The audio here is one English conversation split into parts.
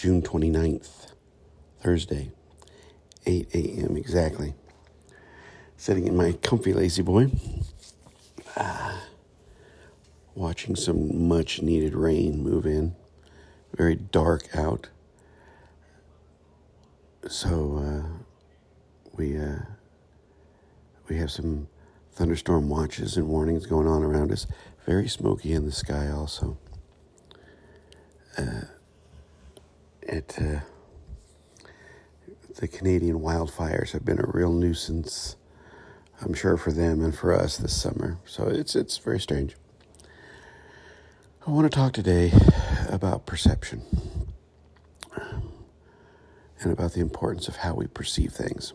June 29th, Thursday, 8 a.m. exactly. Sitting in my comfy lazy boy, ah, watching some much needed rain move in. Very dark out. So, uh, we, uh, we have some thunderstorm watches and warnings going on around us. Very smoky in the sky, also. Uh, it, uh, the Canadian wildfires have been a real nuisance, I'm sure, for them and for us this summer. So it's, it's very strange. I want to talk today about perception and about the importance of how we perceive things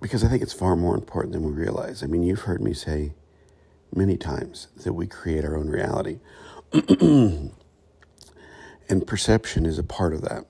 because I think it's far more important than we realize. I mean, you've heard me say many times that we create our own reality. and perception is a part of that.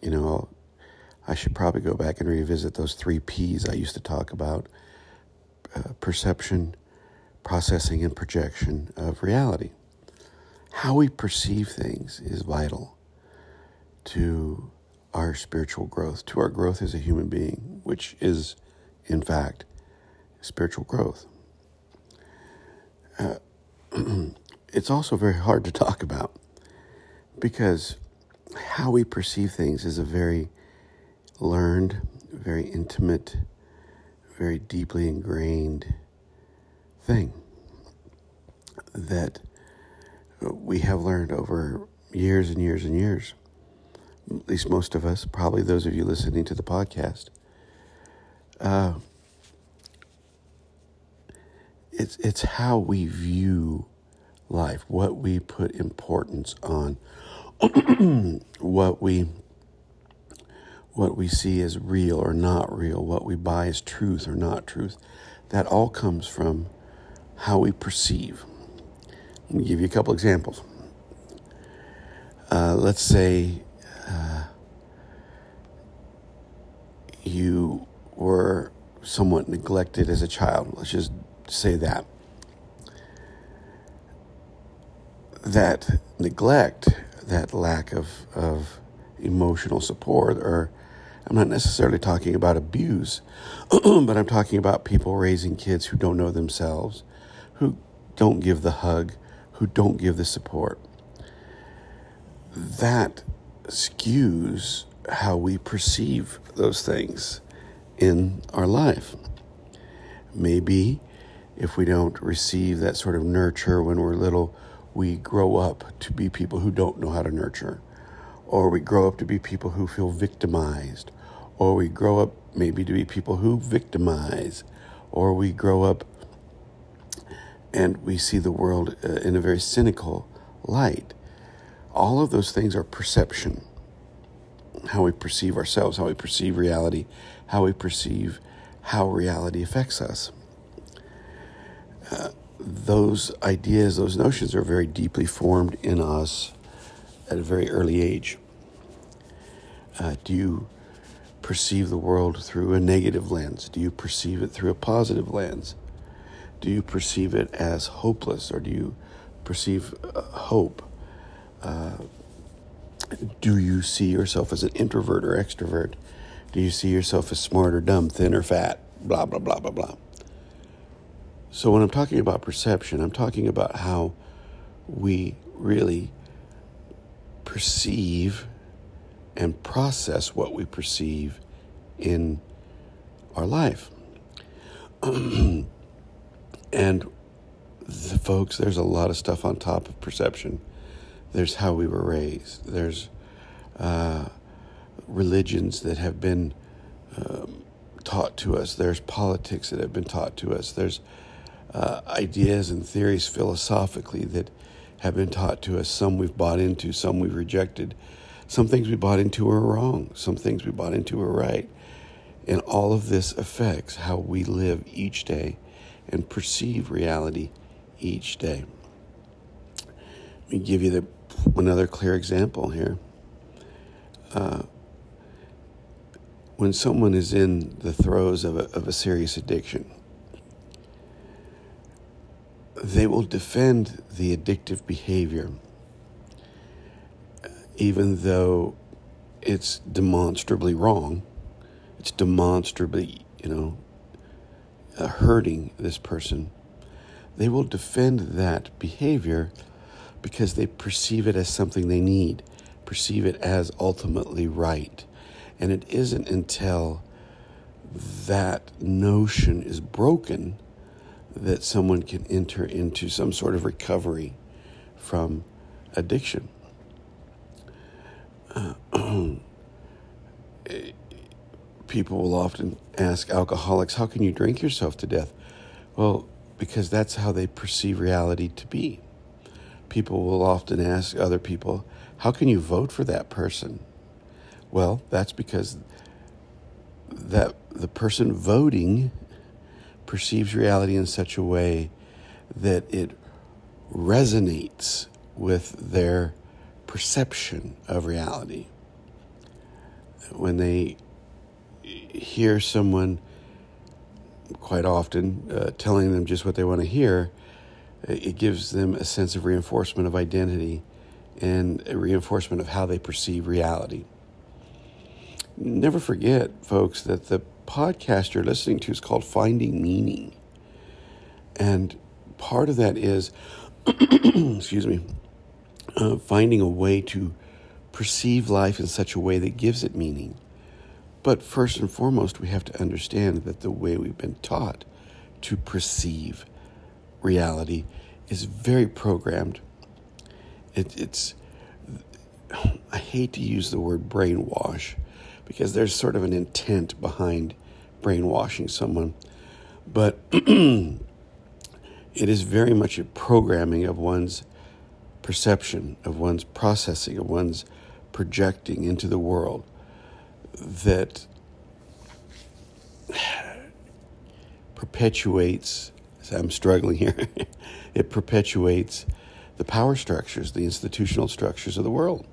You know, I should probably go back and revisit those three P's I used to talk about uh, perception, processing, and projection of reality. How we perceive things is vital to our spiritual growth, to our growth as a human being, which is in fact, spiritual growth. Uh, it's also very hard to talk about because how we perceive things is a very learned, very intimate, very deeply ingrained thing that we have learned over years and years and years. At least most of us, probably those of you listening to the podcast, uh, it's it's how we view life, what we put importance on, what we what we see as real or not real, what we buy as truth or not truth. That all comes from how we perceive. Let me give you a couple examples. Uh, let's say uh, you were somewhat neglected as a child. Let's just say that. That neglect, that lack of, of emotional support, or I'm not necessarily talking about abuse, but I'm talking about people raising kids who don't know themselves, who don't give the hug, who don't give the support. That skews how we perceive those things in our life. Maybe if we don't receive that sort of nurture when we're little, we grow up to be people who don't know how to nurture, or we grow up to be people who feel victimized, or we grow up maybe to be people who victimize, or we grow up and we see the world uh, in a very cynical light. All of those things are perception how we perceive ourselves, how we perceive reality, how we perceive how reality affects us. Uh, those ideas, those notions are very deeply formed in us at a very early age. Uh, do you perceive the world through a negative lens? Do you perceive it through a positive lens? Do you perceive it as hopeless or do you perceive uh, hope? Uh, do you see yourself as an introvert or extrovert? Do you see yourself as smart or dumb, thin or fat? Blah, blah, blah, blah, blah. So, when I'm talking about perception, I'm talking about how we really perceive and process what we perceive in our life. and the folks, there's a lot of stuff on top of perception there's how we were raised. There's uh, religions that have been um, taught to us. There's politics that have been taught to us. There's uh, ideas and theories philosophically that have been taught to us. Some we've bought into, some we've rejected. Some things we bought into are wrong, some things we bought into are right. And all of this affects how we live each day and perceive reality each day. Let me give you the another clear example here. Uh, when someone is in the throes of a, of a serious addiction, they will defend the addictive behavior, even though it's demonstrably wrong. It's demonstrably, you know, uh, hurting this person. They will defend that behavior because they perceive it as something they need, perceive it as ultimately right. And it isn't until that notion is broken that someone can enter into some sort of recovery from addiction. Uh, people will often ask alcoholics, How can you drink yourself to death? Well, because that's how they perceive reality to be. People will often ask other people, How can you vote for that person? Well, that's because that the person voting perceives reality in such a way that it resonates with their perception of reality. When they hear someone quite often uh, telling them just what they want to hear, it gives them a sense of reinforcement of identity and a reinforcement of how they perceive reality. Never forget, folks, that the podcast you're listening to is called Finding Meaning. And part of that is, excuse me, uh, finding a way to perceive life in such a way that gives it meaning. But first and foremost, we have to understand that the way we've been taught to perceive reality is very programmed. It, it's, I hate to use the word brainwash because there's sort of an intent behind brainwashing someone. But it is very much a programming of one's perception, of one's processing, of one's projecting into the world that perpetuates, I'm struggling here, it perpetuates the power structures, the institutional structures of the world.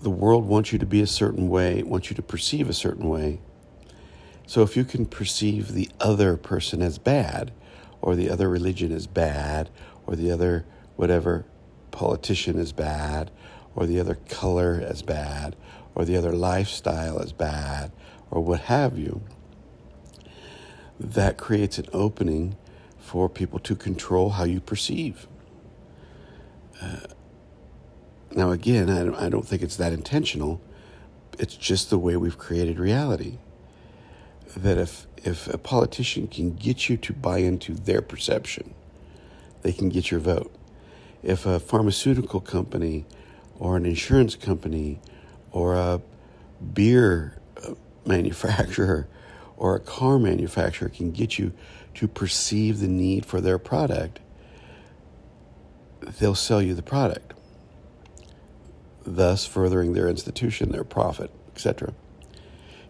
The world wants you to be a certain way, wants you to perceive a certain way. So if you can perceive the other person as bad, or the other religion as bad, or the other whatever politician is bad, or the other color as bad, or the other lifestyle as bad, or what have you, that creates an opening for people to control how you perceive. Uh, now, again, I don't, I don't think it's that intentional. It's just the way we've created reality. That if, if a politician can get you to buy into their perception, they can get your vote. If a pharmaceutical company or an insurance company or a beer uh, manufacturer or a car manufacturer can get you to perceive the need for their product, they'll sell you the product thus furthering their institution, their profit, etc.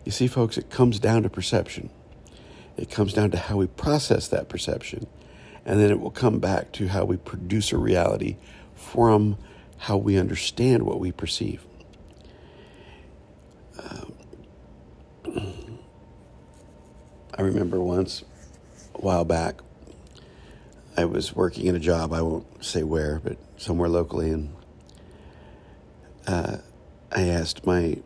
You see, folks, it comes down to perception. It comes down to how we process that perception, and then it will come back to how we produce a reality from how we understand what we perceive. Um, I remember once, a while back, I was working in a job, I won't say where, but somewhere locally, and uh, I asked my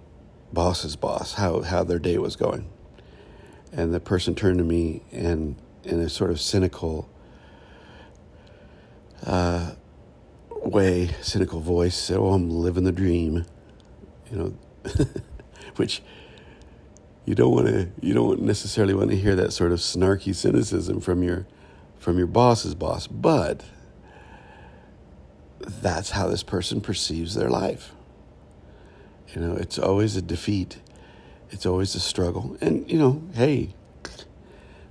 boss's boss how, how their day was going. And the person turned to me and, in a sort of cynical uh, way, cynical voice, said, Oh, I'm living the dream. You know, which you don't want to, you don't necessarily want to hear that sort of snarky cynicism from your, from your boss's boss. But that's how this person perceives their life. You know, it's always a defeat. It's always a struggle. And, you know, hey,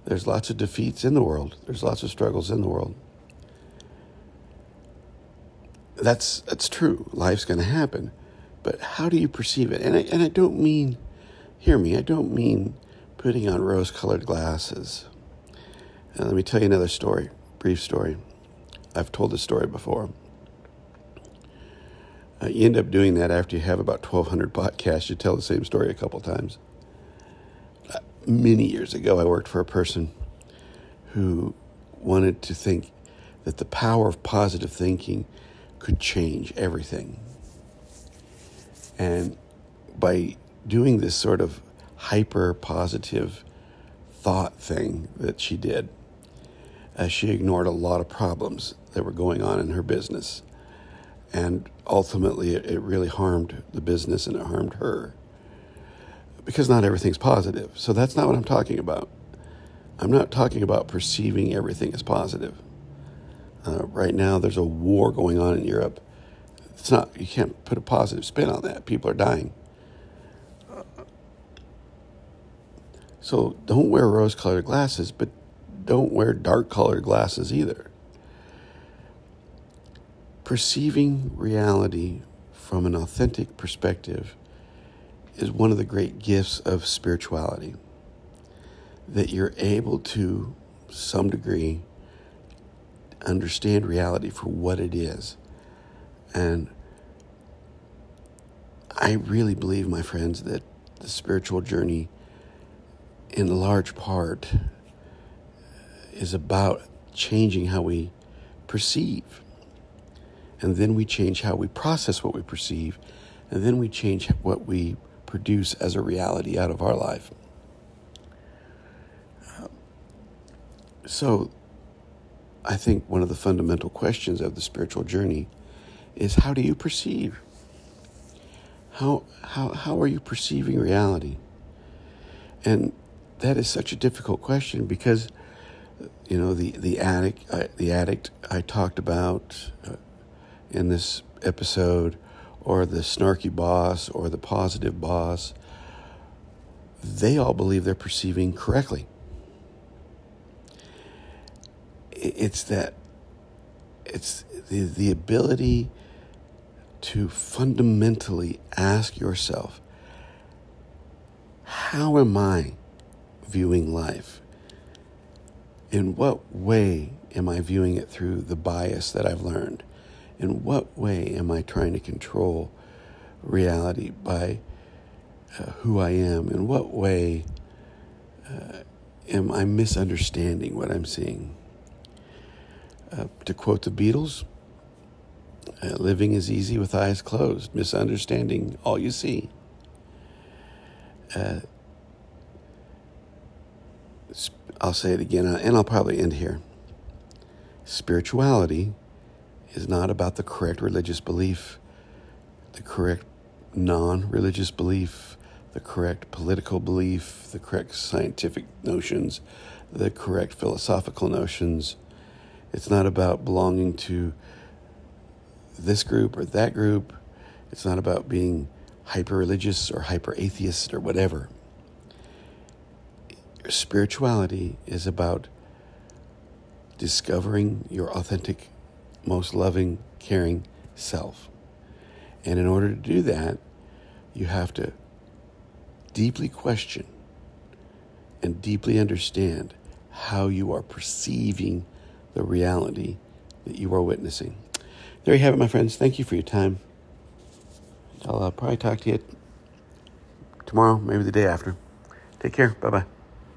there's lots of defeats in the world. There's lots of struggles in the world. That's that's true. Life's going to happen. But how do you perceive it? And I, and I don't mean hear me. I don't mean putting on rose-colored glasses. And let me tell you another story, brief story. I've told this story before. Uh, you end up doing that after you have about 1,200 podcasts. You tell the same story a couple times. Uh, many years ago, I worked for a person who wanted to think that the power of positive thinking could change everything. And by doing this sort of hyper positive thought thing that she did, uh, she ignored a lot of problems that were going on in her business. And ultimately, it, really harmed the business and it harmed her. Because not everything's positive. So that's not what I'm talking about. I'm not talking about perceiving everything as positive. Uh, right now, there's a war going on in Europe. It's not, you can't put a positive spin on that. People are dying. So don't wear rose colored glasses, but don't wear dark colored glasses either. Perceiving reality from an authentic perspective is one of the great gifts of spirituality. That you're able to, some degree, understand reality for what it is. And I really believe, my friends, that the spiritual journey, in large part, is about changing how we perceive. And then we change how we process what we perceive. And then we change what we produce as a reality out of our life. So, I think one of the fundamental questions of the spiritual journey is how do you perceive? How, how, how are you perceiving reality? And that is such a difficult question because, you know, the, the addict, uh, the addict I talked about uh, in this episode, or the snarky boss, or the positive boss, they all believe they're perceiving correctly it's that it's the, the ability to fundamentally ask yourself how am I viewing life? In what way am I viewing it through the bias that I've learned? In what way am I trying to control reality by uh, who I am? In what way uh, am I misunderstanding what I'm seeing? Uh, to quote the Beatles, uh, living is easy with eyes closed, misunderstanding all you see. Uh, I'll say it again, uh, and I'll probably end here. Spirituality is not about the correct religious belief, the correct non religious belief, the correct political belief, the correct scientific notions, the correct philosophical notions it's not about belonging to this group or that group. It's not about being hyper religious or hyper atheist or whatever. Spirituality is about discovering your authentic, most loving, caring self. And in order to do that, you have to deeply question and deeply understand how you are perceiving the reality that you are witnessing. There you have it, my friends. Thank you for your time. I'll uh, probably talk to you tomorrow, maybe the day after. Take care. Bye bye.